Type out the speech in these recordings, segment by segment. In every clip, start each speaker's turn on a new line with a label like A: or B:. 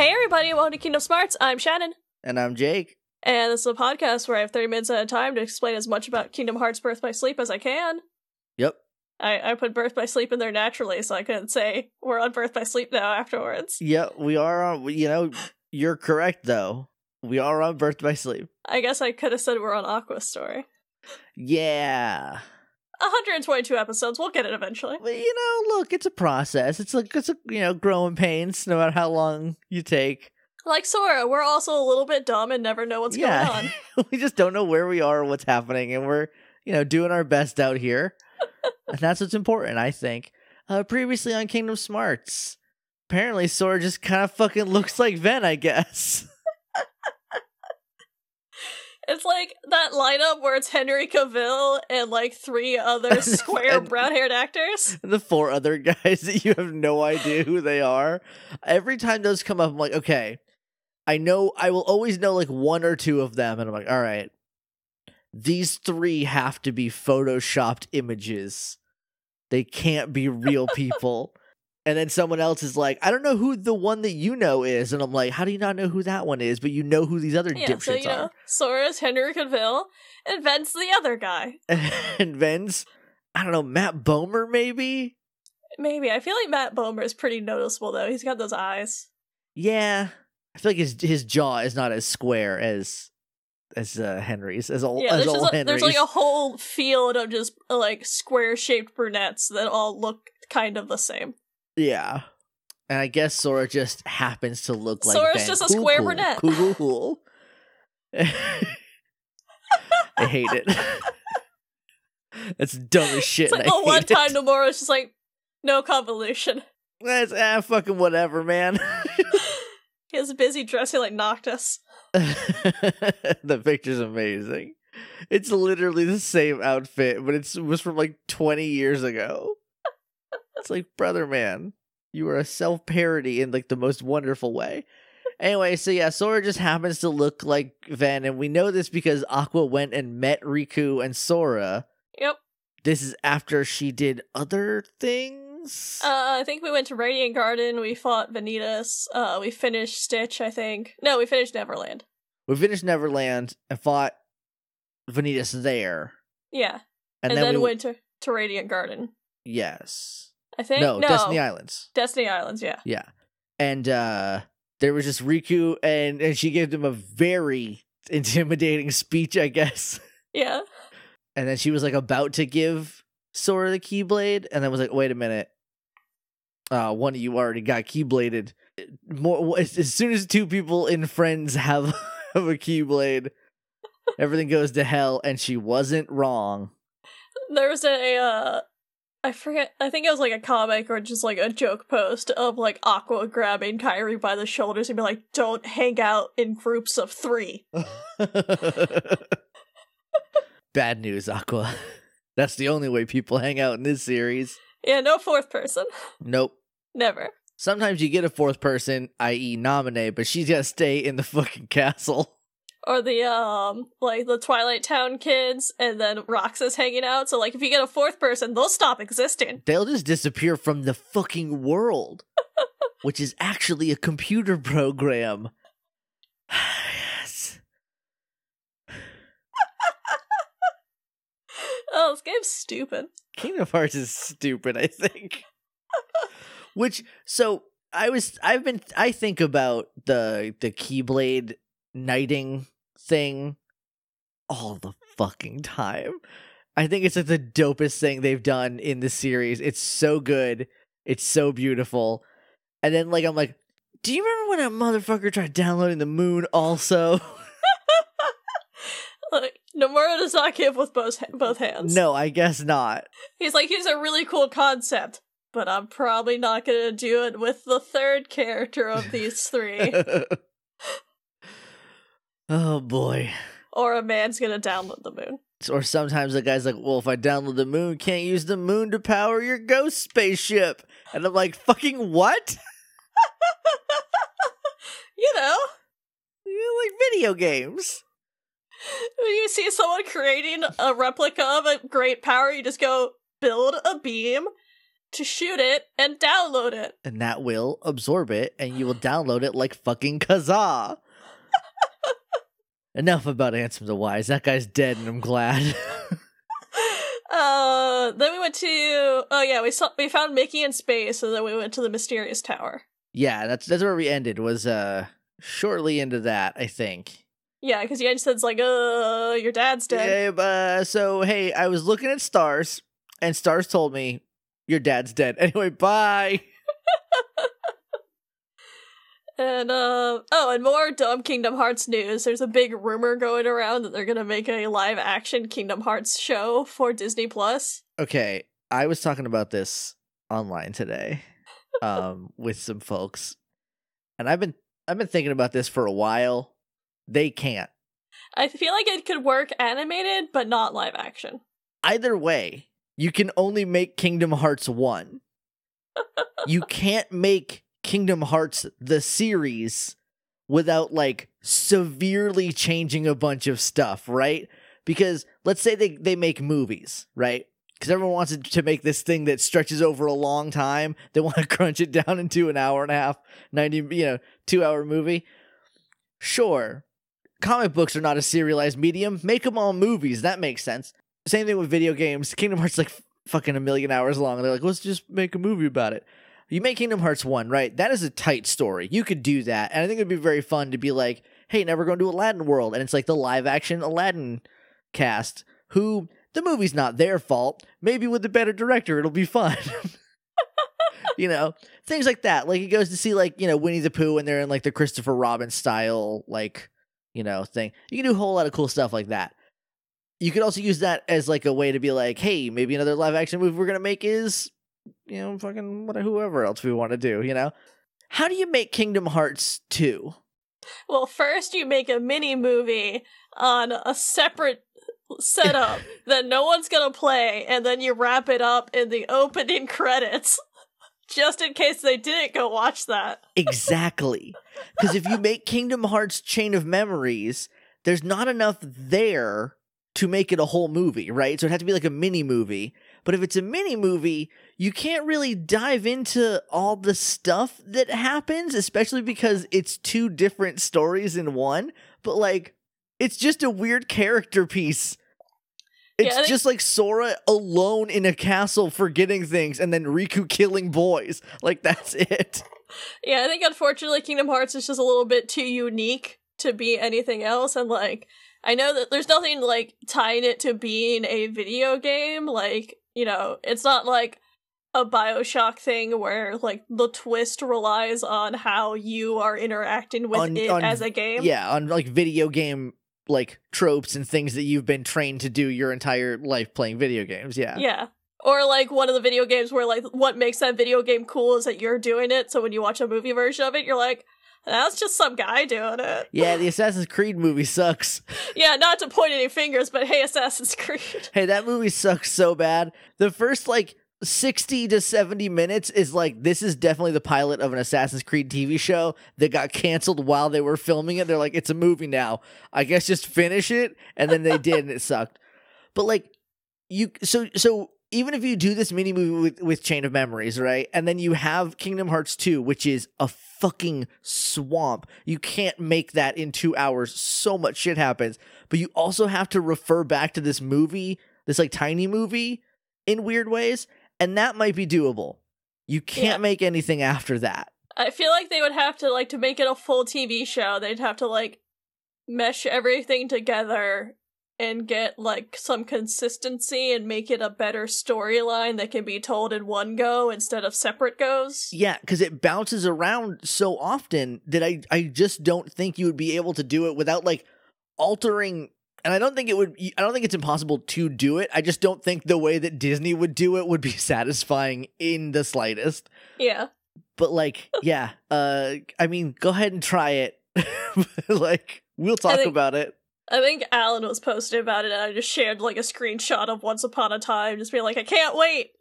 A: Hey everybody, welcome to Kingdom Smarts. I'm Shannon.
B: And I'm Jake.
A: And this is a podcast where I have 30 minutes at a time to explain as much about Kingdom Hearts Birth by Sleep as I can.
B: Yep.
A: I, I put Birth by Sleep in there naturally, so I couldn't say we're on Birth by Sleep now afterwards.
B: Yeah, we are on, you know, you're correct though. We are on Birth by Sleep.
A: I guess I could have said we're on Aqua Story.
B: Yeah.
A: 122 episodes, we'll get it eventually.
B: You know, look, it's a process. It's like it's a you know, growing pains no matter how long you take.
A: Like Sora, we're also a little bit dumb and never know what's
B: Yeah.
A: going on.
B: we just don't know where we are or what's happening and we're, you know, doing our best out here. and that's what's important, I think. Uh previously on Kingdom Smarts. Apparently Sora just kind of fucking looks like Ven, I guess.
A: It's like that lineup where it's Henry Cavill and like three other square brown haired actors.
B: the four other guys that you have no idea who they are. Every time those come up, I'm like, okay, I know, I will always know like one or two of them. And I'm like, all right, these three have to be photoshopped images. They can't be real people. And then someone else is like, I don't know who the one that you know is. And I'm like, how do you not know who that one is? But you know who these other
A: Yeah,
B: dipshits
A: so you know, Sora's Henry Cavill and Ven's the other guy.
B: and Ven's, I don't know, Matt Bomer maybe?
A: Maybe. I feel like Matt Bomer is pretty noticeable though. He's got those eyes.
B: Yeah, I feel like his his jaw is not as square as as uh, Henry's as old
A: Yeah,
B: as old
A: a,
B: Henry's.
A: there's like a whole field of just uh, like square shaped brunettes that all look kind of the same.
B: Yeah, and I guess Sora just happens to look like
A: Sora's
B: Ven.
A: just a
B: Cool,
A: square
B: cool,
A: brunette.
B: Cool, cool. I hate it. That's dumb as shit.
A: It's like the one time Nomura's just like, no convolution.
B: That's ah fucking whatever, man.
A: He was busy dressing like Noctis.
B: the picture's amazing. It's literally the same outfit, but it's, it was from like 20 years ago. It's like, brother, man, you are a self parody in like the most wonderful way. Anyway, so yeah, Sora just happens to look like Ven, and we know this because Aqua went and met Riku and Sora.
A: Yep.
B: This is after she did other things.
A: Uh, I think we went to Radiant Garden. We fought Vanitas. Uh, we finished Stitch. I think. No, we finished Neverland.
B: we finished Neverland and fought Vanitas there,
A: Yeah,
B: and,
A: and,
B: then,
A: then,
B: we
A: went to, to Radiant Garden.
B: yes,
A: I think.
B: no,
A: No,
B: Destiny Islands.
A: Destiny Islands. Yeah.
B: Yeah. And uh there was just Riku and and she gave him a very intimidating speech, I guess.
A: Yeah.
B: And then she was like about to give Sora the Keyblade and then was like, "Wait a minute. Uh one of you already got Keybladed. More as, soon as two people in Friends have have a Keyblade, everything goes to hell and she wasn't wrong.
A: There was a. Uh, I forget. I think it was like a comic or just like a joke post of like Aqua grabbing Kairi by the shoulders and be like, "Don't hang out in groups of three.
B: Bad news, Aqua. That's the only way people hang out in this series.
A: Yeah, no fourth person.
B: Nope.
A: Never.
B: Sometimes you get a fourth person, i.e., Naminé, but she's gotta stay in the fucking castle.
A: Or the um like the Twilight Town kids and then Roxas hanging out. So like if you get a fourth person, they'll stop existing.
B: They'll just disappear from the fucking world, which is actually a computer program. yes.
A: Oh, this game's stupid.
B: Kingdom Hearts is stupid, I think. Which so I was I've been I think about the the Keyblade knighting thing all the fucking time. I think it's like the dopest thing they've done in the series. It's so good. It's so beautiful. And then like I'm like, do you remember when a motherfucker tried downloading the moon also?
A: Like Nomura does not give with both both hands.
B: no, I guess not.
A: He's like, here's a really cool concept, but I'm probably not gonna do it with the third character of these three.
B: oh boy.
A: or a man's gonna download the moon.
B: Or sometimes the guy's like, well, if I download the moon, can't use the moon to power your ghost spaceship. And I'm like, fucking what?
A: You know,
B: You like video games.
A: when you see someone creating a replica of a great power, you just go build a beam, to shoot it and download it.
B: And that will absorb it and you will download it like fucking Kazaa. Enough about Ansem the Wise. That guy's dead and I'm glad.
A: uh then we went to oh yeah, we saw we found Mickey in space and then we went to the mysterious tower.
B: yeah, that's that's where we ended, was uh shortly into that, I think.
A: Yeah, because Yensid's like, uh, your dad's dead.
B: Yeah, but, uh, so hey, I was looking at stars, and stars told me your dad's dead. Anyway, bye.
A: And uh oh, and more dumb Kingdom Hearts news. There's a big rumor going around that they're gonna make a live action Kingdom Hearts show for Disney Plus.
B: Okay, I was talking about this online today, um, with some folks, and I've been I've been thinking about this for a while. They can't.
A: I feel like it could work animated, but not live action.
B: Either way, you can only make Kingdom Hearts one. you can't make Kingdom Hearts the series without like severely changing a bunch of stuff, right? Because let's say they, they make movies, right? Because everyone wants to make this thing that stretches over a long time. They want to crunch it down into an hour and a half, 90, you know, two hour movie. Sure, comic books are not a serialized medium. Make them all movies. That makes sense. Same thing with video games. Kingdom Hearts like fucking a million hours long. They're like, let's just make a movie about it. You make Kingdom Hearts 1, right? That is a tight story. You could do that. And I think it'd be very fun to be like, hey, now we're going to Aladdin World. And it's like the live action Aladdin cast who the movie's not their fault. Maybe with a better director, it'll be fun. you know, things like that. Like he goes to see like, you know, Winnie the Pooh and they're in like the Christopher Robin style, like, you know, thing. You can do a whole lot of cool stuff like that. You could also use that as like a way to be like, hey, maybe another live action movie we're gonna make is, you know, fucking whatever, whoever else we want to do. You know, how do you make Kingdom Hearts two?
A: Well, first you make a mini movie on a separate setup that no one's gonna play, and then you wrap it up in the opening credits. Just in case they didn't go watch that.
B: Exactly. Because if you make Kingdom Hearts Chain of Memories, there's not enough there to make it a whole movie, right? So it has to be like a mini movie. But if it's a mini movie, you can't really dive into all the stuff that happens, especially because it's two different stories in one. But like, it's just a weird character piece. It's
A: Yeah,
B: just like Sora alone in a castle forgetting things and then Riku killing boys. Like, that's it.
A: Yeah, I think unfortunately Kingdom Hearts is just a little bit too unique to be anything else and like I know that there's nothing like tying it to being a video game like, you know, it's not like a BioShock thing where like the twist relies on how you are interacting with
B: On-
A: it
B: on-
A: as a game.
B: Yeah, on like video game like tropes and things that you've been trained to do your entire life playing video games. Yeah.
A: Yeah. Or like one of the video games where like what makes that video game cool is that you're doing it, so when you watch a movie version of it, you're like, that's just some guy doing it.
B: Yeah, the Assassin's Creed movie sucks.
A: Yeah, not to point any fingers, but hey, Assassin's Creed.
B: Hey, that movie sucks so bad. The first like 60 to 70 minutes is like this is definitely the pilot of an Assassin's Creed TV show that got canceled while they were filming it. They're like it's a movie now. I guess just finish it and then they did and it sucked. But like you so so even if you do this mini movie with, with Chain of Memories, right? And then you have Kingdom Hearts 2, which is a fucking swamp. You can't make that in 2 hours. So much shit happens. But you also have to refer back to this movie, this like tiny movie in weird ways, and that might be doable. You can't
A: Yeah.
B: make anything after that.
A: I feel like they would have to like to make it a full TV show. They'd have to like mesh everything together and get like some consistency and make it a better storyline that can be told in one go instead of separate goes.
B: Yeah, because it bounces around so often that I I just don't think you would be able to do it without like altering. And I don't think it would. I don't think it's impossible to do it. I just don't think the way that Disney would do it would be satisfying in the slightest.
A: Yeah.
B: But like, yeah. Uh, I mean, go ahead and try it. like, we'll talk
A: think-
B: about it.
A: I think Alan was posted about it and I just shared like a screenshot of Once Upon a Time, just being like, I can't wait.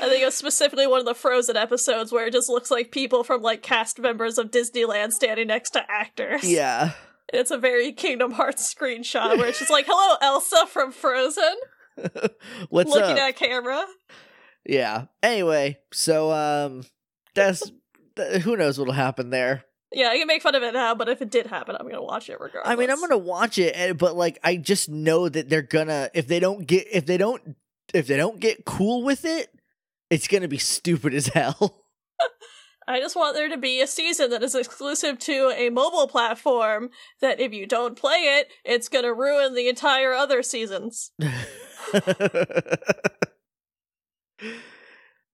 A: I think it was specifically one of the Frozen episodes where it just looks like people from like cast members of Disneyland standing next to actors.
B: yeah.
A: And it's a very Kingdom Hearts screenshot where it's just like, hello, Elsa from Frozen.
B: What's
A: looking
B: up?
A: at camera.
B: yeah. Anyway, so um, that's th- who knows what'll happen there.
A: Yeah, I can make fun of it now, but if it did happen, I'm gonna watch it regardless.
B: I mean, I'm gonna watch it, but like, I just know that they're gonna if they don't get if they don't if they don't get cool with it, it's gonna be stupid as hell.
A: I just want there to be a season that is exclusive to a mobile platform that if you don't play it, it's gonna ruin the entire other seasons.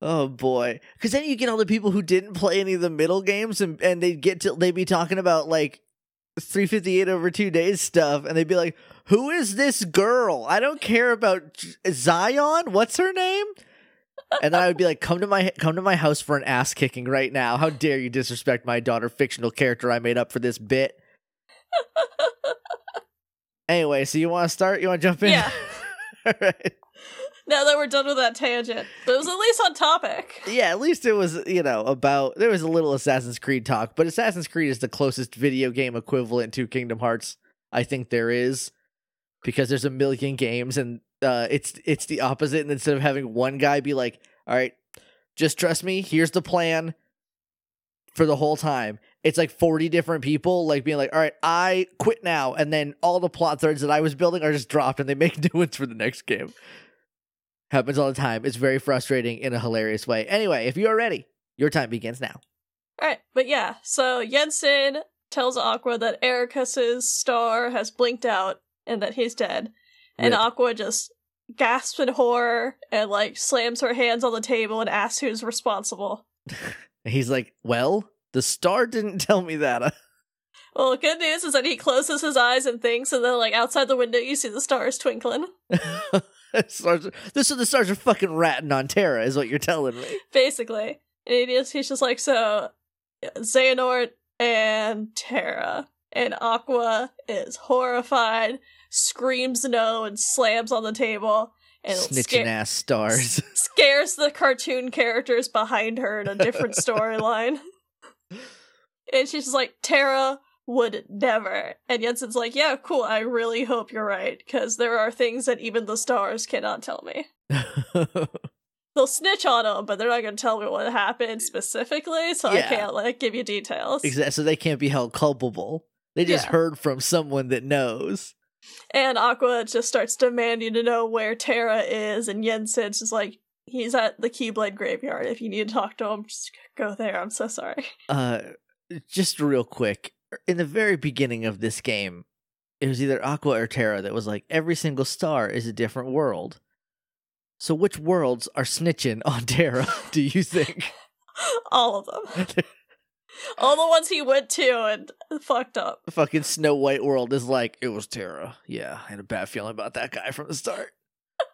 B: oh boy, because then you get all the people who didn't play any of the middle games, and and they'd get to they'd be talking about like 358 over two days stuff, and they'd be like, "Who is this girl? I don't care about Xion. What's her name?" And then I would be like, "Come to my come to my house for an ass kicking right now. How dare you disrespect my daughter, fictional character I made up for this bit." Anyway, so you want to start? You want to jump in?
A: Yeah.
B: All right.
A: Now that we're done with that tangent, but it was at least on topic.
B: Yeah, at least it was, you know, about there was a little Assassin's Creed talk, but Assassin's Creed is the closest video game equivalent to Kingdom Hearts I think there is because there's a million games and uh it's it's the opposite and instead of having one guy be like, "All right, just trust me, here's the plan for the whole time." It's like 40 different people like being like, "All right, I quit now." And then all the plot threads that I was building are just dropped and they make new ones for the next game. Happens all the time. It's very frustrating in a hilarious way. Anyway, if you are ready, your time begins now.
A: Alright, but yeah, so Yensid tells Aqua that Eraqus's star has blinked out and that he's dead. And
B: Rip.
A: Aqua just gasps in horror and like slams her hands on the table and asks who's responsible.
B: He's like, "Well, the star didn't tell me that."
A: Well, the good news is that he closes his eyes and thinks, and then like outside the window you see the stars twinkling.
B: stars, this is the stars are fucking ratting on Terra, is what you're telling me.
A: Basically. And he he's just like, so Xehanort and Terra. And Aqua is horrified, screams no, and slams on the table. And
B: Snitching
A: sca-
B: ass stars.
A: scares the cartoon characters behind her in a different storyline. and she's just like, Terra would never. And Yensid's like, yeah, cool, I really hope you're right, because there are things that even the stars cannot tell me. They'll snitch on them, but they're not going to tell me what happened specifically, so I can't like give you details.
B: exactly. So they can't be held culpable. They just
A: Yeah.
B: heard from someone that knows.
A: And Aqua just starts demanding to know where Terra is, and Yensid's just like, he's at the Keyblade graveyard. If you need to talk to him, just go there. I'm so sorry.
B: Uh, just real quick, in the very beginning of this game, it was either Aqua or Terra that was like, every single star is a different world. So which worlds are snitching on Terra? Do you think?
A: All of them. All the ones he went to and fucked up.
B: fucking Snow White world is like it was Terra. Yeah, I had a bad feeling about that guy from the start.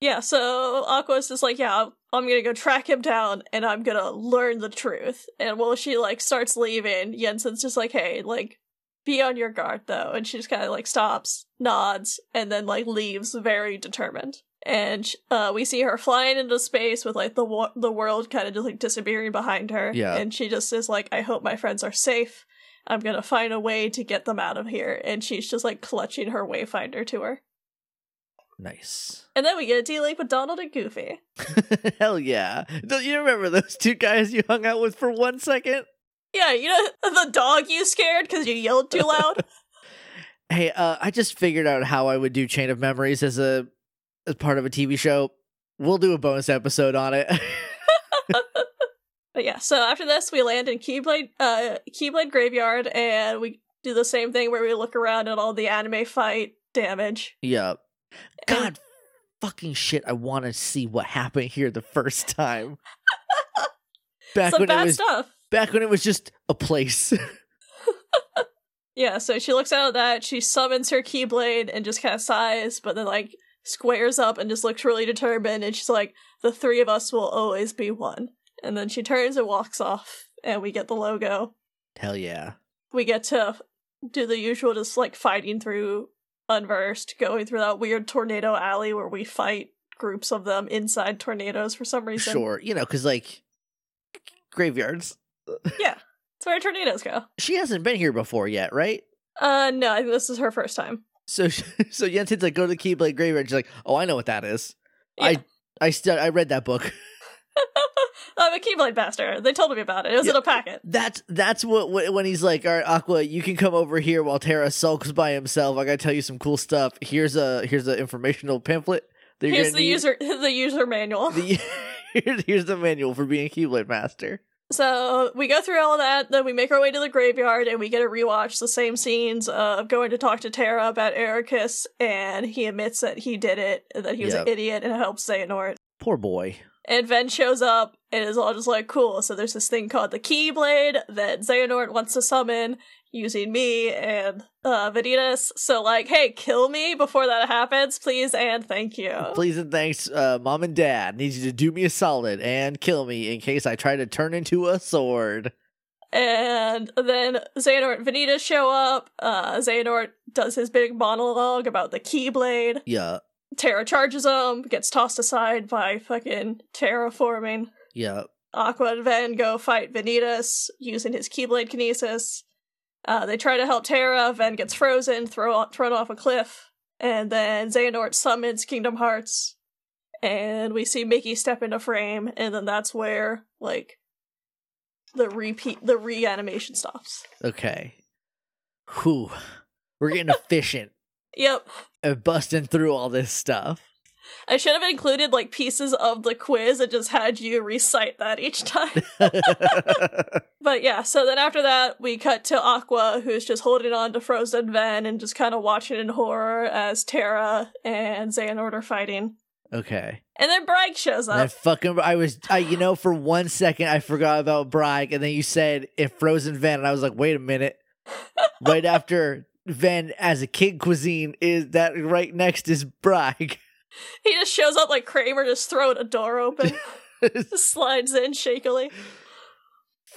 A: Yeah, so Aqua's just like, yeah, I'm, I'm gonna go track him down and I'm gonna learn the truth. And while she like starts leaving, Yensid's just like, hey, like, be on your guard though. And she just kind of like stops, nods, and then like leaves very determined. And uh, we see her flying into space with like the wo- the world kind of just like disappearing behind her.
B: Yeah.
A: And she just is like, I hope my friends are safe. I'm gonna find a way to get them out of here. And she's just like clutching her wayfinder to her.
B: Nice.
A: And then we get a D-Link with Donald and Goofy.
B: Hell yeah. Don't you remember those two guys you hung out with for one second?
A: Yeah, you know the dog you scared because you yelled too loud.
B: Hey, uh, I just figured out how I would do Chain of Memories as a as part of a TV show. We'll do a bonus episode on it.
A: but yeah, so after this, we land in Keyblade, uh, Keyblade Graveyard, and we do the same thing where we look around at all the anime fight damage.
B: yep.
A: And-
B: God fucking shit, I want to see what happened here the first time. Back
A: Some
B: when it was
A: stuff.
B: back when it was just a place.
A: Yeah, so she looks out at that, she summons her Keyblade and just kind of sighs, but then like squares up and just looks really determined, and she's like, "The three of us will always be one." And then she turns and walks off, and we get the logo.
B: Hell yeah.
A: we get to do the usual just like fighting through unversed going through that weird tornado alley where we fight groups of them inside tornadoes for some reason
B: Sure, you know, because like graveyards. Yeah.
A: It's where tornadoes go
B: She hasn't been here before yet, right?
A: uh no i think this is her first time
B: So so Yensid's like, go to the Keyblade graveyard. She's like, oh, I know what that is.
A: Yeah.
B: I I still I read that book.
A: I'm a Keyblade master. They told me about it. It was in a packet.
B: That's that's what when he's like, all right, Aqua, you can come over here while Terra sulks by himself. I gotta tell you some cool stuff. Here's a here's an informational pamphlet. That
A: Here's the
B: need.
A: user the user manual.
B: The- here's, here's the manual for being a Keyblade master.
A: So we go through all of that, then we make our way to the graveyard and we get to rewatch the same scenes of going to talk to Terra about Eraqus, and he admits that he did it, and that he was
B: Yep.
A: an idiot and helped Xehanort.
B: Poor boy.
A: And Ven shows up and is all just like, cool, so there's this thing called the Keyblade that Xehanort wants to summon using me and uh Vanitas. So like, hey, kill me before that happens, please and thank you.
B: Please and thanks, uh, mom and dad. Need you to do me a solid and kill me in case I try to turn into a sword.
A: And then Xehanort and Vanitas show up. Uh Xehanort does his big monologue about the Keyblade.
B: Yeah,
A: Terra charges him, gets tossed aside by fucking terraforming.
B: yeah.
A: Aqua and Ven go fight Vanitas using his Keyblade Kinesis. Uh, they try to help Terra. Ven gets frozen, throw, thrown off a cliff. And then Xehanort summons Kingdom Hearts. And we see Mickey step into frame. And then that's where, like, the repeat, the reanimation stops.
B: Okay. Whew. We're getting efficient
A: Yep.
B: at busting through all this stuff.
A: I should have included, like, pieces of the quiz and just had you recite that each time. But yeah, so then after that, we cut to Aqua, who's just holding on to Frozen Ven and just kind of watching in horror as Terra and Xehanort are fighting.
B: okay.
A: And then Braig shows
B: And I fucking I was I you know for one second I forgot about Braig and then you said if Frozen Ven and I was like wait a minute. right after Ven as a kid cuisine is that right next is Braig.
A: He just shows up like Kramer, just throwing a door open, just slides in shakily.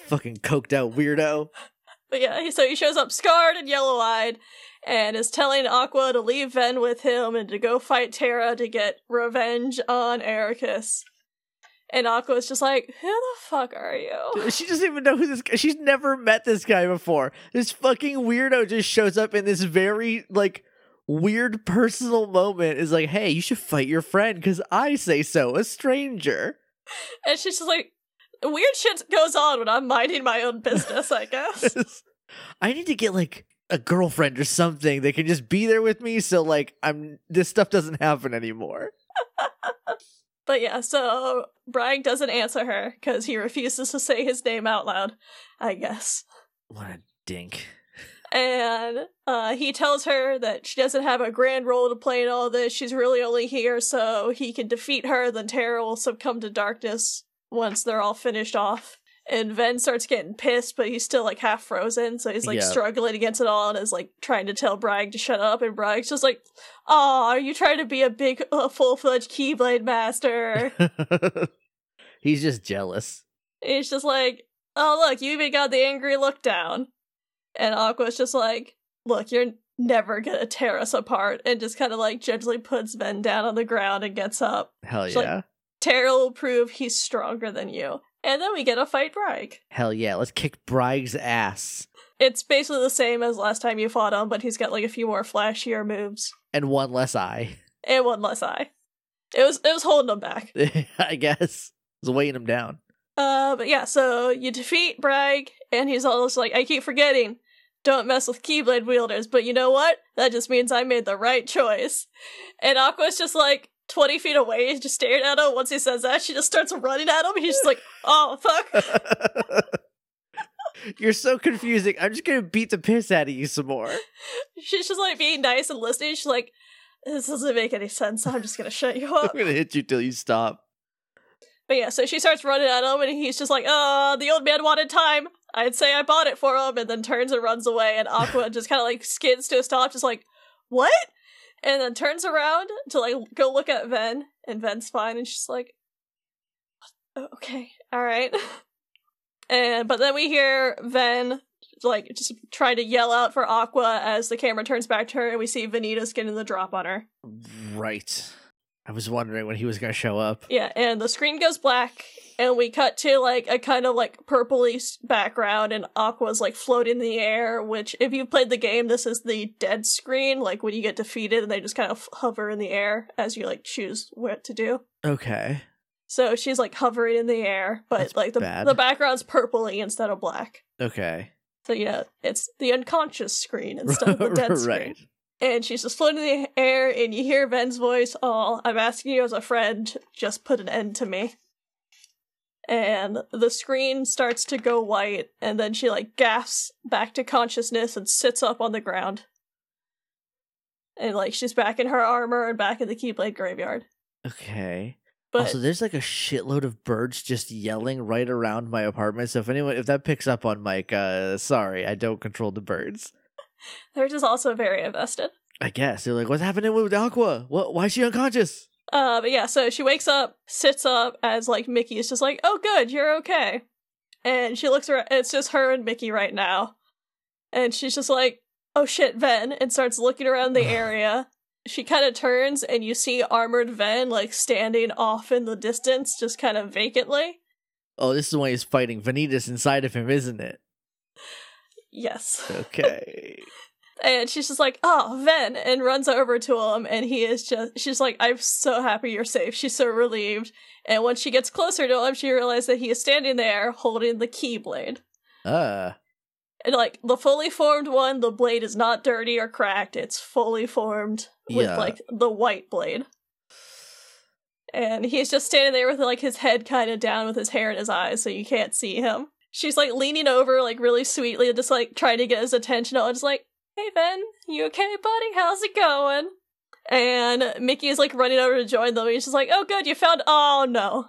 B: fucking coked out weirdo.
A: But yeah, so he shows up scarred and yellow eyed and is telling Aqua to leave Ven with him and to go fight Terra to get revenge on Eraqus. And Aqua's just like, Who the fuck are you?
B: She doesn't even know who this guy. She's never met this guy before. This fucking weirdo just shows up in this very like weird personal moment. Is like, hey, you should fight your friend because I say so. A stranger.
A: And she's just like, weird shit goes on when I'm minding my own business, I guess.
B: I need to get like a girlfriend or something that can just be there with me. So like, I'm this stuff doesn't happen anymore.
A: but yeah, so Braig doesn't answer her because he refuses to say his name out loud, I guess.
B: What a dink.
A: And uh, he tells her that she doesn't have a grand role to play in all this. She's really only here so he can defeat her, then Terra will succumb to darkness once they're all finished off. And Ven starts getting pissed, but he's still like half frozen, so he's like
B: Yeah.
A: struggling against it all and is like trying to tell Braig to shut up. And Braig's just like, "Oh, are you trying to be a big, uh, full fledged Keyblade master?"
B: He's just jealous.
A: He's just like, "Oh, look, you even got the angry look down." And Aqua's just like, "Look, you're never gonna tear us apart," and just kind of like gently puts Ven down on the ground and gets up.
B: Hell
A: She's like-
B: yeah.
A: Terra will prove he's stronger than you. And then we get a fight Braig.
B: Hell yeah. Let's kick Braig's ass.
A: It's basically the same as last time you fought him, but he's got like a few more flashier moves
B: And one less eye.
A: and one less eye. It was it was holding him back.
B: I guess. It's weighing him down.
A: Uh, but yeah, so you defeat Braig, and he's almost like, I keep forgetting, don't mess with Keyblade wielders, but you know what? That just means I made the right choice. And Aqua's just like 20 feet away, just staring at him. Once he says that, she just starts running at him, and he's just like, oh, fuck.
B: You're so confusing. I'm just gonna beat the piss out of you some more.
A: She's just like being nice and listening. She's like, this doesn't make any sense, I'm just gonna shut you up.
B: I'm gonna hit you till you stop.
A: But yeah, so she starts running at him, and he's just like, "Uh, the old man wanted time. I'd say I bought it for him," and then turns and runs away. And Aqua just kind of like skids to a stop, just like, "What?" And then turns around to like go look at Ven, and Ven's fine, and she's like, "Oh, "Okay, all right." And but then we hear Ven like just trying to yell out for Aqua as the camera turns back to her, and we see Vanitas getting the drop on her.
B: Right. I was wondering when he was gonna show up.
A: Yeah, and the screen goes black, and we cut to like a kind of like purpley background, and Aqua's like floating in the air. Which, if you played the game, this is the dead screen, like when you get defeated, and they just kind of hover in the air as you like choose what to do.
B: Okay.
A: So she's like hovering in the air, but
B: That's
A: like the
B: bad.
A: the background's purpley instead of black.
B: Okay.
A: So yeah, it's the unconscious screen instead of the dead screen. And she's just floating in the air, and you hear Ven's voice, Oh, I'm asking you as a friend, just put an end to me. And the screen starts to go white, and then she, like, gasps back to consciousness and sits up on the ground. And, like, she's back in her armor and back in the Keyblade graveyard.
B: Okay.
A: But
B: also, there's like a shitload of birds just yelling right around my apartment. So if anyone, if that picks up on mic, uh, sorry, I don't control the birds.
A: they're just also very invested.
B: I guess they're like, "What's happening with Aqua? What? Why is she unconscious?"
A: Uh, but yeah, so she wakes up, sits up as like Mickey is just like, "Oh, good, you're okay," and she looks around. It's just her and Mickey right now, and she's just like, "Oh shit, Ven," and starts looking around the area. She kind of turns, and you see armored Ven like standing off in the distance, just kind of vacantly.
B: Oh, this is when he's fighting Vanitas inside of him, isn't it?
A: Yes,
B: Okay.
A: and she's just like, "Oh, Ven," and runs over to him, and he is just. She's like, "I'm so happy you're safe." She's so relieved. And when she gets closer to him, she realizes that he is standing there holding the keyblade.
B: uh,
A: And like the fully formed one, the blade is not dirty or cracked. It's fully formed with
B: Yeah.
A: like the white blade. And he's just standing there with like his head kind of down with his hair in his eyes so you can't see him. She's like leaning over like really sweetly and just like trying to get his attention. I was like, "Hey Ven, you okay, buddy? How's it going?" And Mickey is like running over to join them. He's just like, "Oh, good, you found." Oh no,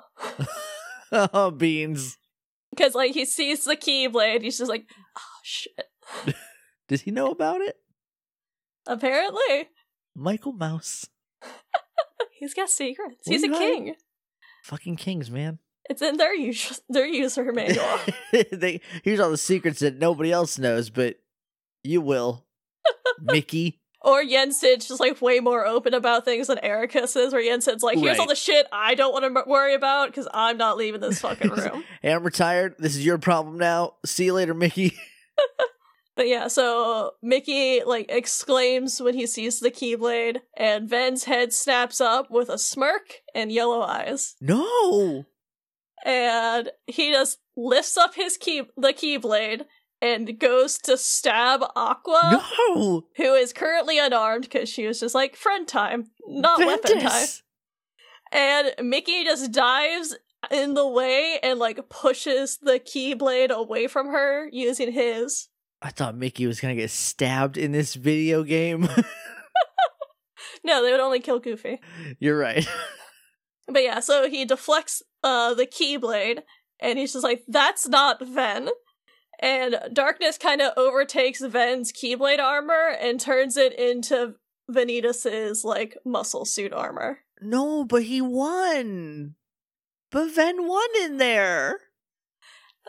B: oh beans.
A: because like he sees the keyblade. He's just like, "Oh shit."
B: Does he know about it?
A: Apparently,
B: Michael Mouse,
A: he's got secrets.
B: What
A: He's a king.
B: fucking kings, man.
A: It's in their user their user manual.
B: they here's all the secrets that nobody else knows, but you will, Mickey.
A: or Yensid's just like way more open about things than Eraqus is, where Yensid's like, here's all the shit I don't want to m- worry about because I'm not leaving this fucking room.
B: Hey, I'm retired. This is your problem now. See you later, Mickey.
A: but yeah, so Mickey like exclaims when he sees the Keyblade, and Ven's head snaps up with a smirk and yellow eyes.
B: No.
A: And he just lifts up his key the Keyblade and goes to stab Aqua.
B: no.
A: who is currently unarmed because she was just like friend time, not weapon time. And Mickey just dives in the way and like pushes the keyblade away from her using his.
B: I thought Mickey was gonna get stabbed in this video game.
A: No, they would only kill Goofy.
B: You're right.
A: But yeah, so he deflects uh the keyblade and he's just like, that's not Ven. And darkness kind of overtakes Ven's keyblade armor and turns it into Vanitas's like muscle suit armor.
B: no, but he won. But Ven won in there.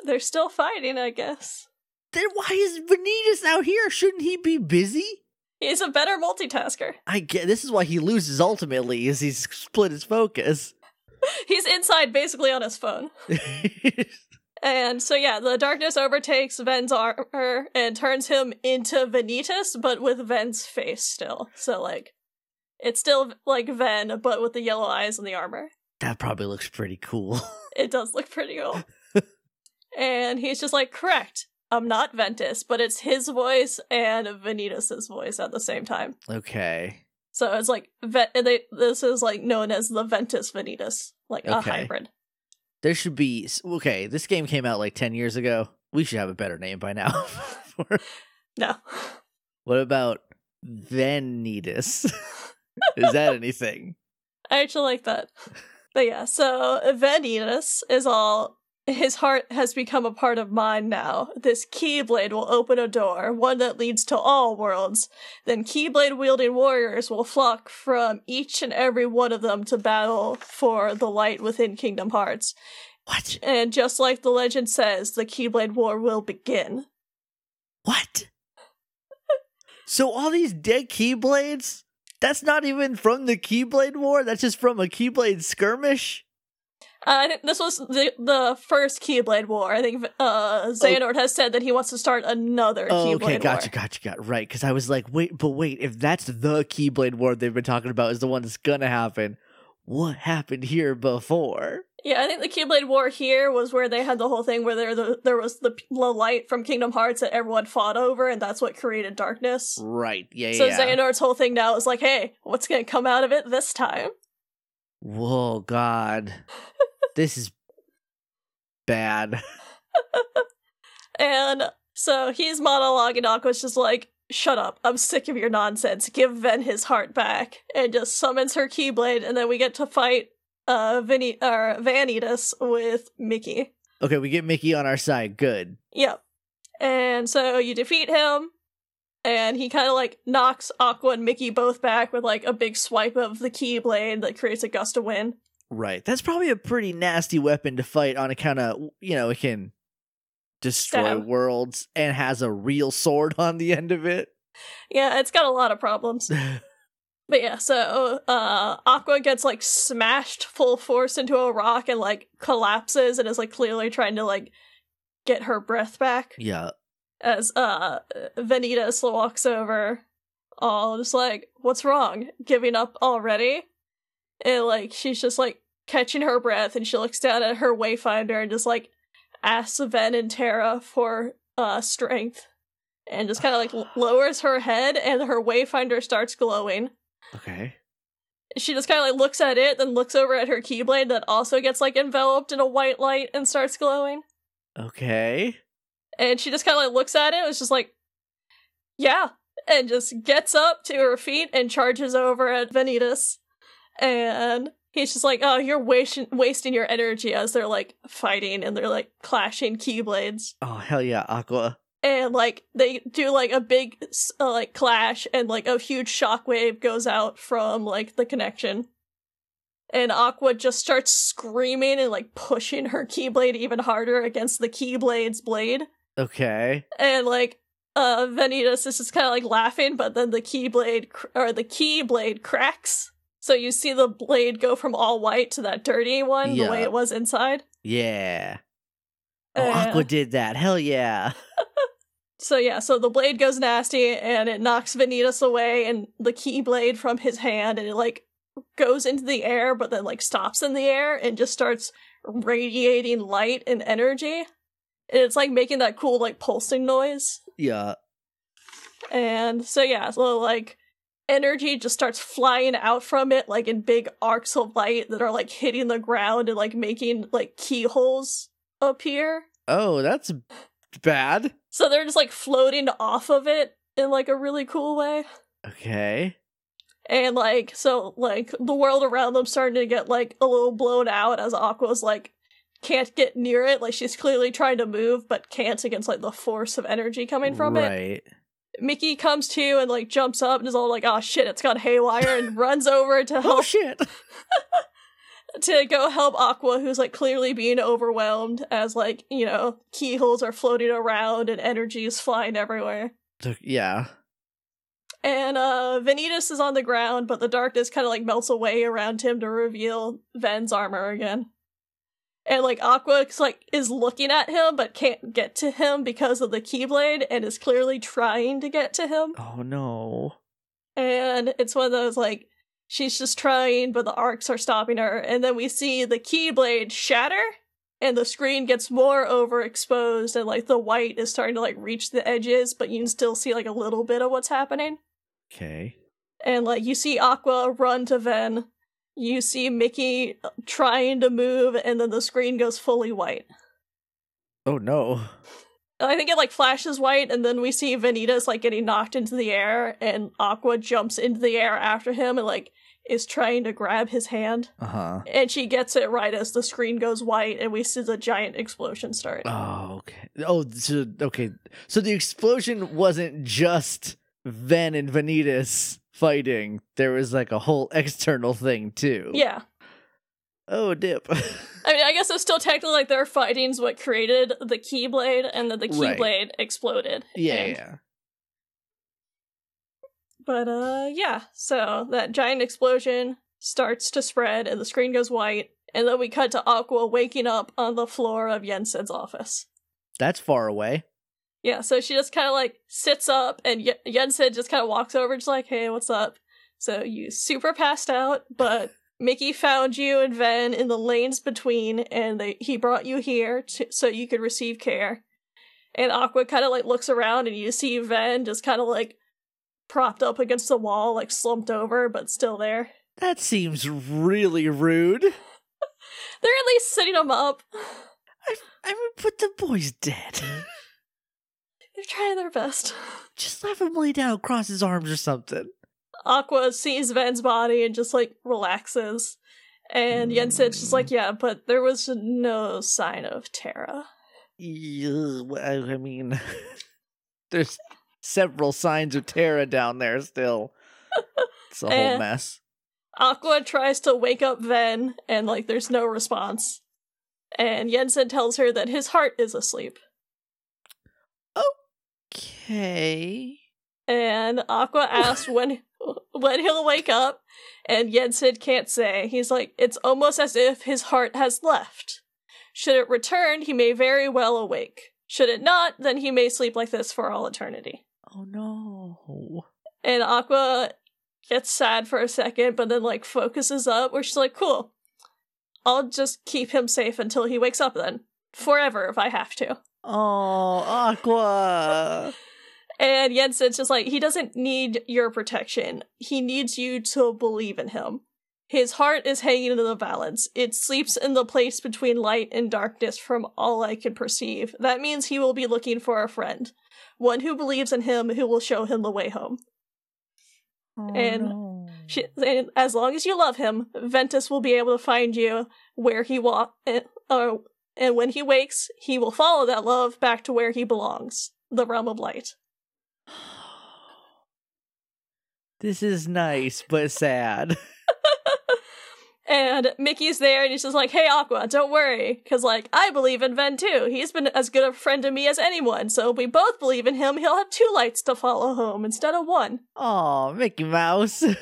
A: They're still fighting, I guess.
B: Then why is Vanitas out here? Shouldn't he be busy?
A: He's a better multitasker.
B: I get this is why he loses ultimately, is he's split his focus.
A: He's inside basically on his phone. And so yeah, the darkness overtakes Ven's armor and turns him into Vanitas, but with Ven's face still. So like it's still like Ven, but with the yellow eyes and the armor.
B: that probably looks pretty cool.
A: It does look pretty cool. and he's just like, correct. I'm not Ventus, but it's his voice and Vanitas's voice at the same time.
B: okay.
A: So it's like they, this is like known as the Ventus Vanitas, like a hybrid.
B: There should be okay, this game came out like 10 years ago. We should have a better name by now.
A: No.
B: what about Venitas? is that anything?
A: I actually like that. But yeah, so Vanitas is all his heart has become a part of mine now. This Keyblade will open a door, one that leads to all worlds. Then Keyblade wielding warriors will flock from each and every one of them to battle for the light within Kingdom Hearts.
B: What?
A: And just like the legend says, the Keyblade War will begin.
B: What? so all these dead keyblades That's not even from the Keyblade War. That's just from a Keyblade skirmish.
A: Uh, this was the the first Keyblade War. I think uh, Xehanort has said that he wants to start another Keyblade War.
B: Oh,
A: Keyblade
B: okay, gotcha,
A: War.
B: gotcha, gotcha. Right, because I was like, wait, but wait, if that's the Keyblade War they've been talking about is the one that's gonna happen, what happened here before?
A: Yeah, I think the Keyblade War here was where they had the whole thing where there the, there was the, the light from Kingdom Hearts that everyone fought over, and that's what created darkness.
B: Right, yeah,
A: So
B: yeah.
A: Xehanort's whole thing now is like, hey, what's gonna come out of it this time?
B: Whoa, God, this is bad.
A: And so he's monologuing, Aqua's just like, shut up, I'm sick of your nonsense, give Ven his heart back, and just summons her Keyblade, and then we get to fight uh Vinny or Vanitas with Mickey.
B: Okay, we get Mickey on our side. Good.
A: Yep. And so you defeat him, and he kind of like knocks Aqua and Mickey both back with like a big swipe of the Keyblade that creates a gust of wind.
B: Right. That's probably a pretty nasty weapon to fight on account of, you know, it can destroy
A: Stab.
B: worlds and has a real sword on the end of it.
A: Yeah, it's got a lot of problems. But yeah, so uh Aqua gets like smashed full force into a rock and like collapses and is like clearly trying to like get her breath back
B: yeah.
A: As uh Vanitas walks over all just like, What's wrong? Giving up already? And like she's just like catching her breath and she looks down at her wayfinder and just like asks Ven and Terra for uh strength and just kind of like lowers her head and her wayfinder starts glowing
B: Okay.
A: she just kind of like looks at it, then looks over at her keyblade that also gets like enveloped in a white light and starts glowing.
B: Okay.
A: And she just kind of like looks at it, and it's just like, yeah, and just gets up to her feet and charges over at Vanitas. And he's just like, oh, you're wasting wasting your energy as they're like fighting and they're like clashing keyblades.
B: Oh, hell yeah, Aqua.
A: and like they do like a big uh, like clash and like a huge shockwave goes out from like the connection and aqua just starts screaming and like pushing her keyblade even harder against the keyblade's blade
B: Okay.
A: and like uh vanitas is just kind of like laughing but then the keyblade cr- or the keyblade cracks so you see the blade go from all white to that dirty one the way it was inside
B: Yeah. Oh,
A: Uh,
B: Aqua did that. Hell yeah.
A: So yeah, so the blade goes nasty and it knocks Vanitas away and the keyblade from his hand and it like goes into the air but then like stops in the air and just starts radiating light and energy. It's like making that cool like pulsing noise.
B: Yeah.
A: And so yeah, so like energy just starts flying out from it like in big arcs of light that are like hitting the ground and like making like keyholes appear.
B: Oh, that's bad.
A: So they're just like floating off of it in like a really cool way.
B: Okay.
A: And like so like the world around them starting to get like a little blown out as Aqua's like can't get near it. Like she's clearly trying to move but can't against like the force of energy coming from it.
B: right.
A: Mickey comes to and like jumps up and is all like, oh shit, it's gone haywire and runs over to
B: Oh
A: help
B: shit.
A: to go help Aqua, who's like clearly being overwhelmed as like, you know, keyholes are floating around and energy is flying everywhere.
B: Yeah.
A: And uh Vanitas is on the ground, but the darkness kind of like melts away around him to reveal Ven's armor again. And like Aqua is, like is looking at him but can't get to him because of the keyblade and is clearly trying to get to him.
B: Oh no.
A: And it's one of those like she's just trying but the arcs are stopping her and then we see the keyblade shatter and the screen gets more overexposed and like the white is starting to like reach the edges but you can still see like a little bit of what's happening.
B: Okay.
A: and like you see Aqua run to Ven, you see Mickey trying to move, and then the screen goes fully white.
B: Oh no.
A: I think it like flashes white, and then we see Vanitas like getting knocked into the air, and Aqua jumps into the air after him and like is trying to grab his hand,
B: Uh huh.
A: and she gets it right as the screen goes white, and we see the giant explosion start.
B: Oh, okay. Oh, so, okay. So the explosion wasn't just Ven and Vanitas fighting. There was like a whole external thing too.
A: Yeah,
B: Oh, dip.
A: I mean, I guess it's still technically like their fighting's what created the Keyblade, and then the
B: Right.
A: Keyblade exploded.
B: yeah,
A: and-
B: yeah.
A: But uh yeah, so that giant explosion starts to spread and the screen goes white, and then we cut to Aqua waking up on the floor of Yensid's office.
B: That's far away.
A: Yeah, so she just kind of like sits up, and y- Yensid just kind of walks over, just like, "Hey, what's up?" So you super passed out, but Mickey found you and Ven in the lanes between, and they, he brought you here to, so you could receive care. And Aqua kind of like looks around, and you see Ven just kind of like propped up against the wall, like slumped over, but still there.
B: That seems really rude.
A: They're at least sitting him up.
B: I, I mean, but the boy's dead.
A: They're trying their best.
B: Just let him lay down, cross his arms or something.
A: Aqua sees Ven's body and just like relaxes. And Yensid's just like, yeah, but there was no sign of Terra.
B: Yeah, I mean, there's several signs of Terra down there still. It's a whole
A: Eh.
B: mess.
A: Aqua tries to wake up Ven, and like there's no response. And Yensid tells her that his heart is asleep.
B: Okay.
A: And Aqua asks when when he'll wake up, and Yensid can't say. He's like, it's almost as if his heart has left. Should it return, he may very well awake. Should it not, then he may sleep like this for all eternity.
B: Oh no.
A: And Aqua gets sad for a second, but then like focuses up where she's like, cool. I'll just keep him safe until he wakes up then. Forever if I have to.
B: Oh, Aqua.
A: And Yensid's just like, he doesn't need your protection. He needs you to believe in him. His heart is hanging in the balance. It sleeps in the place between light and darkness from all I can perceive. That means he will be looking for a friend. One who believes in him who will show him the way home.
B: Oh,
A: And
B: no.
A: She, and as long as you love him, Ventus will be able to find you where he walk, and, uh, and when he wakes, he will follow that love back to where he belongs, the realm of light.
B: This is nice, but sad.
A: And Mickey's there, and he's just like, "Hey, Aqua, don't worry, because like I believe in Ven too. He's been as good a friend to me as anyone. So if we both believe in him, he'll have two lights to follow home instead of one."
B: Oh, Mickey Mouse.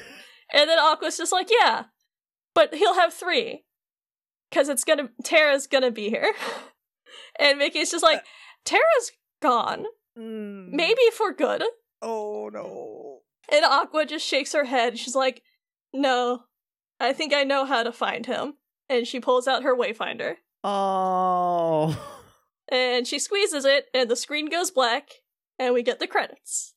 A: And then Aqua's just like, "Yeah, but he'll have three, because it's gonna Terra's gonna be here." And Mickey's just like, "Terra's gone,
B: Mm.
A: maybe for good."
B: Oh no.
A: And Aqua just shakes her head. She's like, "No, I think I know how to find him." And she pulls out her wayfinder.
B: Oh.
A: and she squeezes it, and the screen goes black, and we get the credits.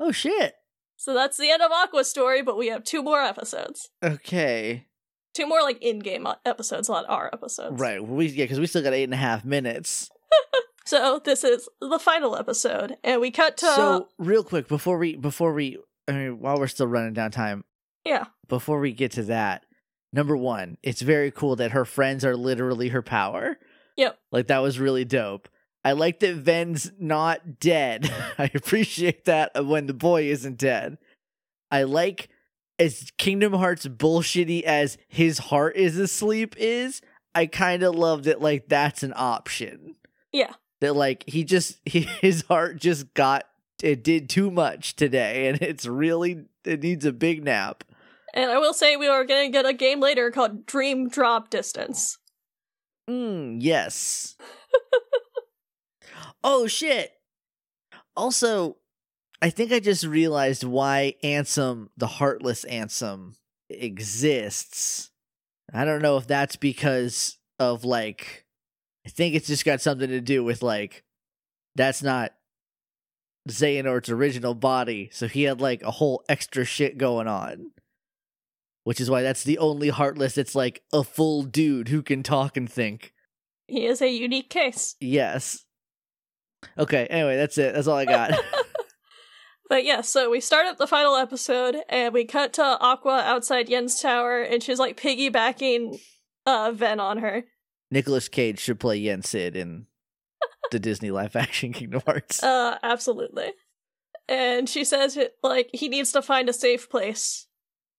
B: Oh shit.
A: So that's the end of Aqua's story, but we have two more episodes.
B: Okay.
A: Two more, like, in game episodes, not our episodes.
B: Right. We yeah, because we still got eight and a half minutes.
A: So this is the final episode, and we cut to.
B: so real quick before we before we I mean, while we're still running down time,
A: yeah.
B: before we get to that, number one, it's very cool that her friends are literally her power.
A: Yep.
B: Like that was really dope. I like that Ven's not dead. I appreciate that when the boy isn't dead. I like as Kingdom Hearts bullshitty as his heart is asleep is, I kind of love that like that's an option.
A: Yeah.
B: That like he just he, his heart just got it did too much today and it's really it needs a big nap.
A: And I will say we are going to get a game later called Dream Drop Distance.
B: Mm, yes. oh shit. Also, I think I just realized why Ansem, the heartless Ansem, exists. I don't know if that's because of like I think it's just got something to do with like that's not Xehanort's original body, so he had like a whole extra shit going on. Which is why that's the only heartless that's like a full dude who can talk and think.
A: He is a unique case.
B: Yes. Okay, anyway, that's it. That's all I got.
A: But yeah, so we start up the final episode and we cut to Aqua outside Yen's tower and she's like piggybacking uh Ven on her.
B: Nicolas Cage should play Yen Sid in the Disney live action Kingdom Hearts.
A: Uh absolutely. And she says like he needs to find a safe place.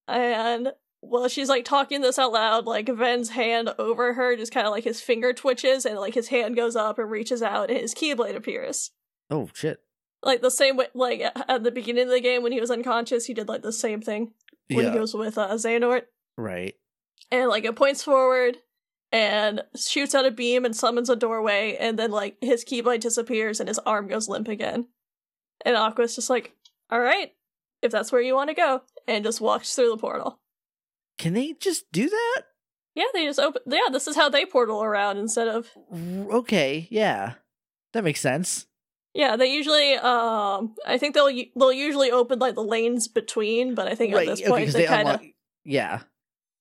A: And well, she's like talking this out loud, like Ven's hand over her, just kind of like his finger twitches and like his hand goes up and reaches out and his keyblade appears.
B: oh shit.
A: Like the same way like at the beginning of the game when he was unconscious, he did like the same thing when
B: yeah.
A: he was with uh, Xehanort.
B: right.
A: and like it points forward and shoots out a beam and summons a doorway and then like his keyblade disappears and his arm goes limp again and aqua's just like all right if that's where you want to go and just walks through the portal
B: Can they just do that?
A: yeah they just open yeah this is how they portal around instead of
B: Okay, yeah. That makes sense.
A: Yeah they usually um i think they'll they'll usually open like the lanes between but i think at this point
B: 'cause
A: they, kind of
B: Yeah.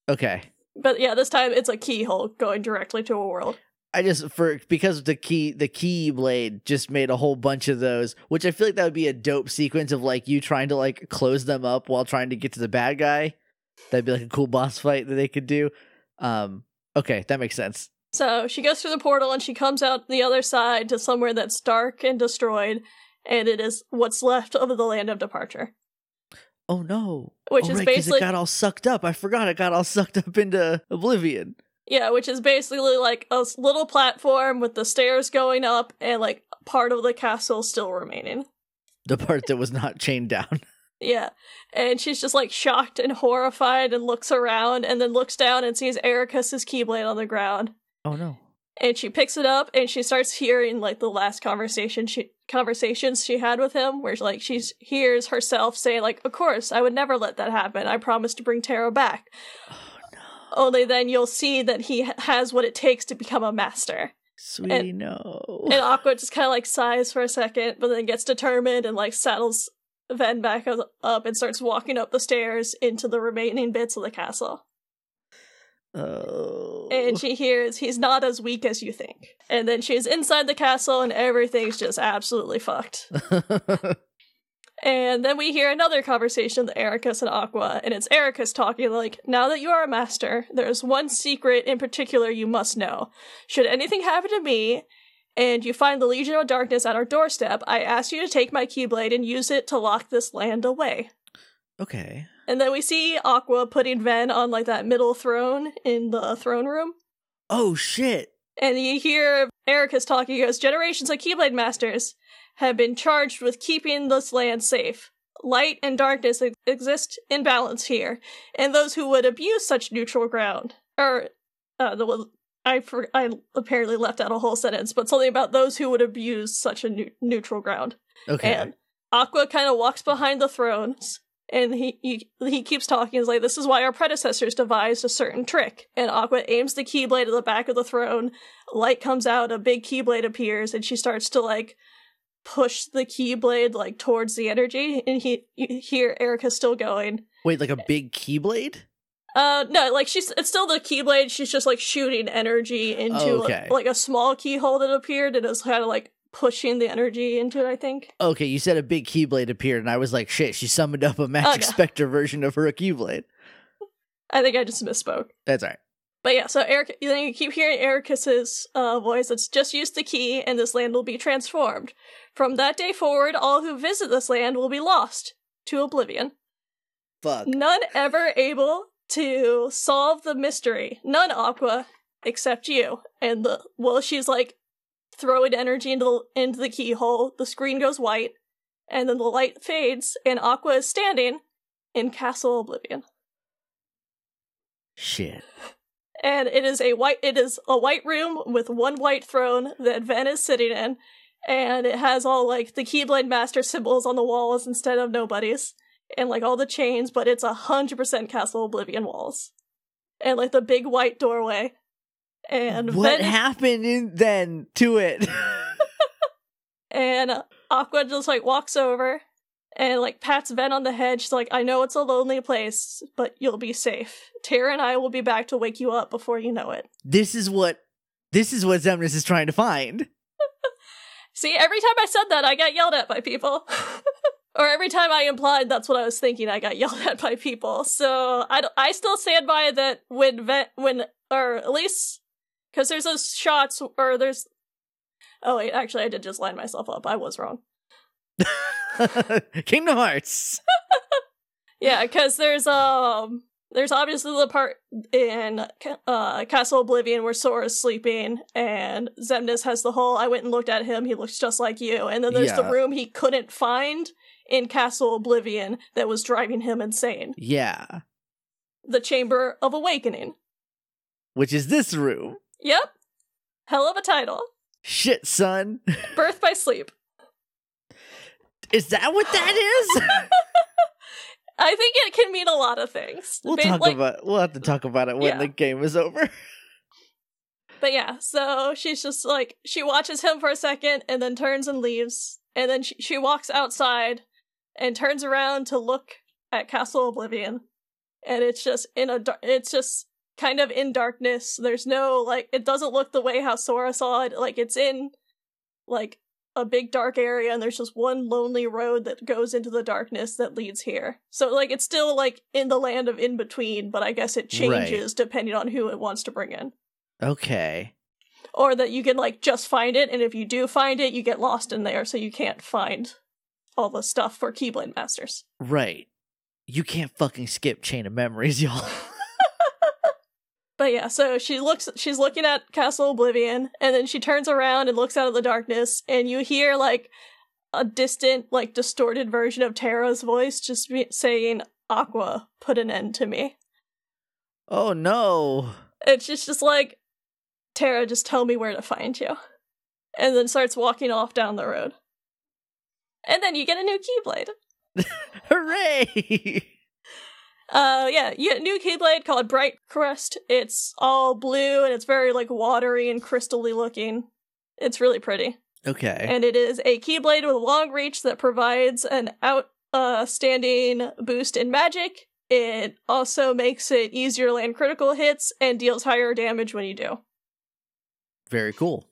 B: Okay.
A: but yeah this time it's a keyhole going directly to a world
B: I just for because the key the key blade just made a whole bunch of those, which I feel like that would be a dope sequence of like you trying to like close them up while trying to get to the bad guy. That'd be like a cool boss fight that they could do. Um okay, that makes sense.
A: So she goes through the portal and she comes out the other side to somewhere that's dark and destroyed, and it is what's left of the land of departure.
B: Oh no.
A: Which
B: oh,
A: is
B: right,
A: basically
B: it got all sucked up. I forgot it got all sucked up into oblivion.
A: yeah, which is basically like a little platform with the stairs going up and like part of the castle still remaining.
B: The part that was not chained down.
A: Yeah, and she's just like shocked and horrified and looks around and then looks down and sees Eraqus's keyblade on the ground.
B: Oh no.
A: and she picks it up and she starts hearing like the last conversation she conversations she had with him where like she hears herself say like of course i would never let that happen i promise to bring terra back
B: Oh no.
A: only then you'll see that he has what it takes to become a master
B: Sweetie, no.
A: and aqua just kind of like sighs for a second but then gets determined and like saddles ven back up and starts walking up the stairs into the remaining bits of the castle
B: oh.
A: and she hears he's not as weak as you think. And then she's inside the castle and everything's just absolutely fucked. And then we hear another conversation with Eraqus and Aqua, and it's Eraqus talking like, Now that you are a master, there's one secret in particular you must know. Should anything happen to me, and you find the Legion of Darkness at our doorstep, I ask you to take my Keyblade and use it to lock this land away.
B: okay.
A: And then we see Aqua putting Ven on like that middle throne in the throne room.
B: Oh shit.
A: And you hear Eraqus talking, he goes, Generations of Keyblade Masters have been charged with keeping this land safe. Light and darkness ex- exist in balance here, and those who would abuse such neutral ground, or, uh, the, I, for, I apparently left out a whole sentence, but something about those who would abuse such a nu- neutral ground.
B: Okay.
A: And Aqua kind of walks behind the thrones, and he, he he keeps talking. He's like, "This is why our predecessors devised a certain trick." And Aqua aims the keyblade at the back of the throne. Light comes out, a big keyblade appears, and she starts to like push the keyblade like towards the energy. And he you hear Eraqus still going.
B: Wait, like a big keyblade?
A: Uh, no, like she's it's still the keyblade. She's just like shooting energy into
B: Oh, okay.
A: like a small keyhole that appeared, and it's kind of like pushing the energy into it. I think.
B: Okay, you said a big keyblade appeared, and I was like, shit, she summoned up a Magic
A: Okay.
B: Spectre version of her keyblade.
A: I think I just misspoke.
B: That's all right.
A: But yeah, so Eric, then you keep hearing Eraqus's uh, voice. It's just use the key, and this land will be transformed. From that day forward, all who visit this land will be lost to oblivion.
B: Fuck.
A: None ever able to solve the mystery. None Aqua, except you. And the well, she's like throwing energy into the into the keyhole. The screen goes white, and then the light fades, and Aqua is standing in Castle Oblivion.
B: Shit.
A: and it is a white it is a white room with one white throne that Ven is sitting in, and it has all like the Keyblade Master symbols on the walls instead of nobody's, and like all the chains, but it's a hundred percent Castle Oblivion walls, and like the big white doorway, and
B: what
A: Ven
B: happened in, then to it?
A: and Aqua just like walks over. And like pats Ven on the head. She's like, "I know it's a lonely place, but you'll be safe. Terra and I will be back to wake you up before you know it."
B: this is what this is what Xemnas is trying to find.
A: See, every time I said that, I got yelled at by people. or every time I implied that's what I was thinking, I got yelled at by people. So I, d- I still stand by that when, ve- when, or at least, because there's those shots, or there's, oh wait, actually I did just line myself up. I was wrong.
B: Kingdom Hearts.
A: Yeah, because there's, um, there's obviously the part in uh, Castle Oblivion where Sora's sleeping and Xemnas has the hole. I went and looked at him. He looks just like you. And then there's the room he couldn't find in Castle Oblivion that was driving him insane.
B: Yeah.
A: The Chamber of Awakening.
B: Which is this room.
A: Yep. Hell of a title.
B: Shit, son.
A: Birth by Sleep.
B: Is that what that is?
A: I think it can mean a lot of things.
B: we'll talk
A: like-
B: about we'll have to talk about it when
A: Yeah.
B: the game is over.
A: But yeah, so she's just like she watches him for a second and then turns and leaves, and then she, she walks outside and turns around to look at Castle Oblivion, and it's just in a dar- it's just kind of in darkness. There's no like it doesn't look the way how Sora saw it. Like it's in like a big dark area and there's just one lonely road that goes into the darkness that leads here. So like it's still like in the land of in between, but I guess it
B: Right.
A: changes depending on who it wants to bring in
B: Okay.
A: or that you can like just find it and if you do find it you get lost in there so you can't find all the stuff for keyblade masters
B: Right. You can't fucking skip Chain of Memories, y'all.
A: But yeah so she looks she's looking at castle oblivion and then she turns around and looks out of the darkness and you hear like a distant like distorted version of terra's voice just be- saying aqua put an end to me
B: oh no.
A: it's just just like terra just tell me where to find you and then starts walking off down the road and then you get a new keyblade
B: Hooray!
A: Uh, yeah, you get a new Keyblade called Bright Crest. It's all blue and it's very like watery and crystally looking. It's really pretty,
B: okay.
A: and it is a Keyblade with long reach that provides an outstanding boost in magic. It also makes it easier to land critical hits and deals higher damage when you do.
B: Very cool.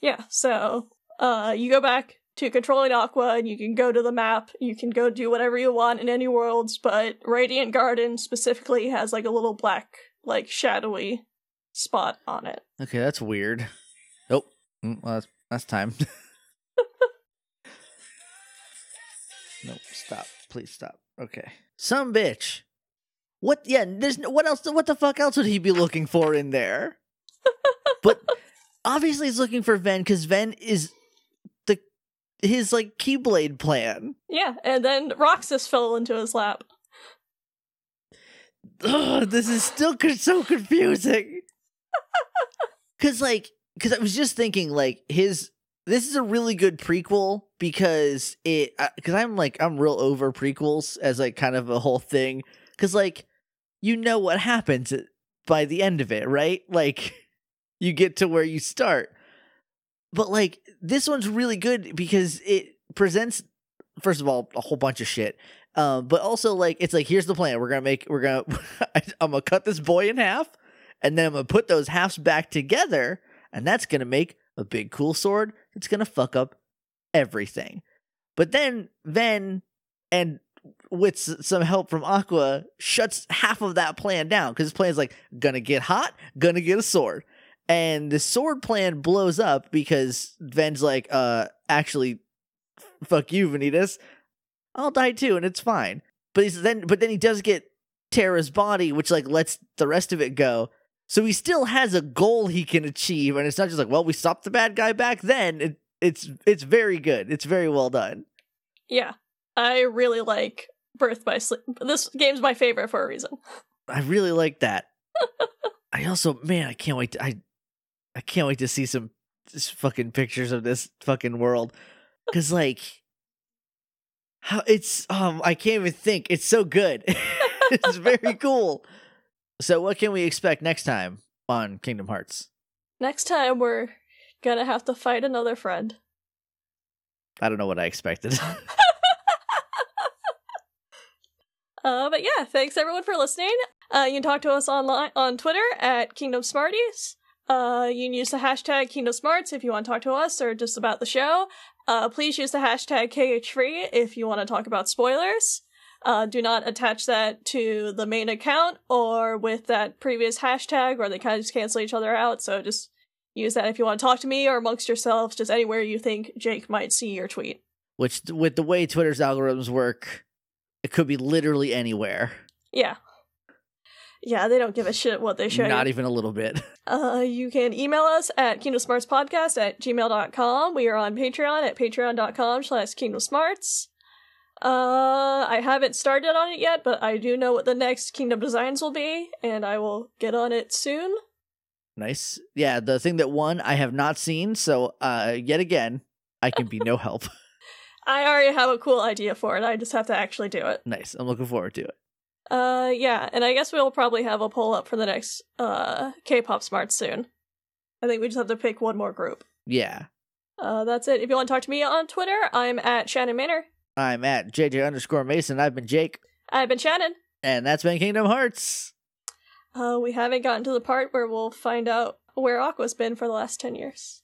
A: Yeah, so uh, you go back to controlling Aqua, and you can go to the map. You can go do whatever you want in any worlds, but Radiant Garden specifically has like a little black, like shadowy spot on it.
B: Okay, that's weird. Oh, mm, well, that's, that's time. no, stop. Please stop. Okay. Some bitch. What? Yeah, there's no, what else? What the fuck else would he be looking for in there? but obviously, he's looking for Ven because Ven is his like Keyblade plan.
A: Yeah, and then Roxas fell into his lap.
B: Ugh, this is still so confusing. Cause like, cause I was just thinking like his. This is a really good prequel because it. uh, Cause I'm like I'm real over prequels as like kind of a whole thing. Cause like, you know what happens by the end of it, right? Like, you get to where you start. But like, this one's really good because it presents, first of all, a whole bunch of shit. Um, but also like it's like here's the plan. We're gonna make we're gonna I'm gonna cut this boy in half, and then I'm gonna put those halves back together, and that's gonna make a big cool sword. It's gonna fuck up everything. But then Ven and with some help from Aqua shuts half of that plan down because his plan is like gonna get hot, gonna get a sword. And the sword plan blows up because Ven's like, uh, actually, fuck you, Vanitas. I'll die too, and it's fine. But he's then, but then he does get Terra's body, which like lets the rest of it go. So he still has a goal he can achieve, and it's not just like, well, we stopped the bad guy back then. It, it's it's very good. It's very well done.
A: Yeah, I really like Birth by Sleep. This game's my favorite for a reason.
B: I really like that. I also, man, I can't wait. To, I I can't wait to see some fucking pictures of this fucking world, because like, how it's um, I can't even think. It's so good. it's very cool. So, what can we expect next time on Kingdom Hearts?
A: Next time we're gonna have to fight another friend.
B: I don't know what I expected.
A: Uh, but yeah, thanks everyone for listening. Uh, you can talk to us online on Twitter at Kingdom Smarties. Uh, you can use the hashtag Kingdom Smarts if you want to talk to us or just about the show. Uh, please use the hashtag KHFree if you want to talk about spoilers. Uh, do not attach that to the main account or with that previous hashtag or they kind of just cancel each other out. So just use that if you want to talk to me or amongst yourselves, just anywhere you think Jake might see your tweet.
B: Which, with the way Twitter's algorithms work, it could be literally anywhere.
A: Yeah. Yeah, they don't give a shit what they show
B: Not
A: you.
B: even a little bit.
A: Uh, you can email us at kingdomsmartspodcast at gmail.com. We are on Patreon at patreon.com slash kingdomsmarts. Uh, I haven't started on it yet, but I do know what the next Kingdom Designs will be, and I will get on it soon.
B: Nice. Yeah, the thing that won I have not seen, so uh yet again, I can be no help.
A: I already have a cool idea for it, I just have to actually do it.
B: nice. I'm looking forward to it.
A: Uh, yeah, and I guess we'll probably have a poll up for the next, uh, K-pop Smarts soon. I think we just have to pick one more group.
B: Yeah.
A: Uh, that's it. If you want to talk to me on Twitter, I'm at Shannon Manor.
B: I'm at JJ underscore Mason. I've been Jake.
A: I've been Shannon.
B: And that's been Kingdom Hearts.
A: Uh, we haven't gotten to the part where we'll find out where Aqua's been for the last 10 years.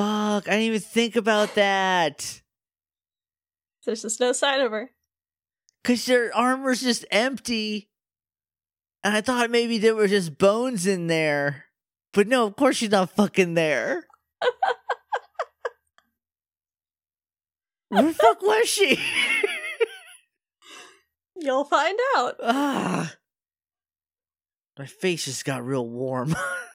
B: Fuck, I didn't even think about that.
A: There's just no sign of her.
B: Cause their armor's just empty. And I thought maybe there were just bones in there. But no, of course she's not fucking there. Where the fuck was she?
A: You'll find out.
B: ah. My face just got real warm.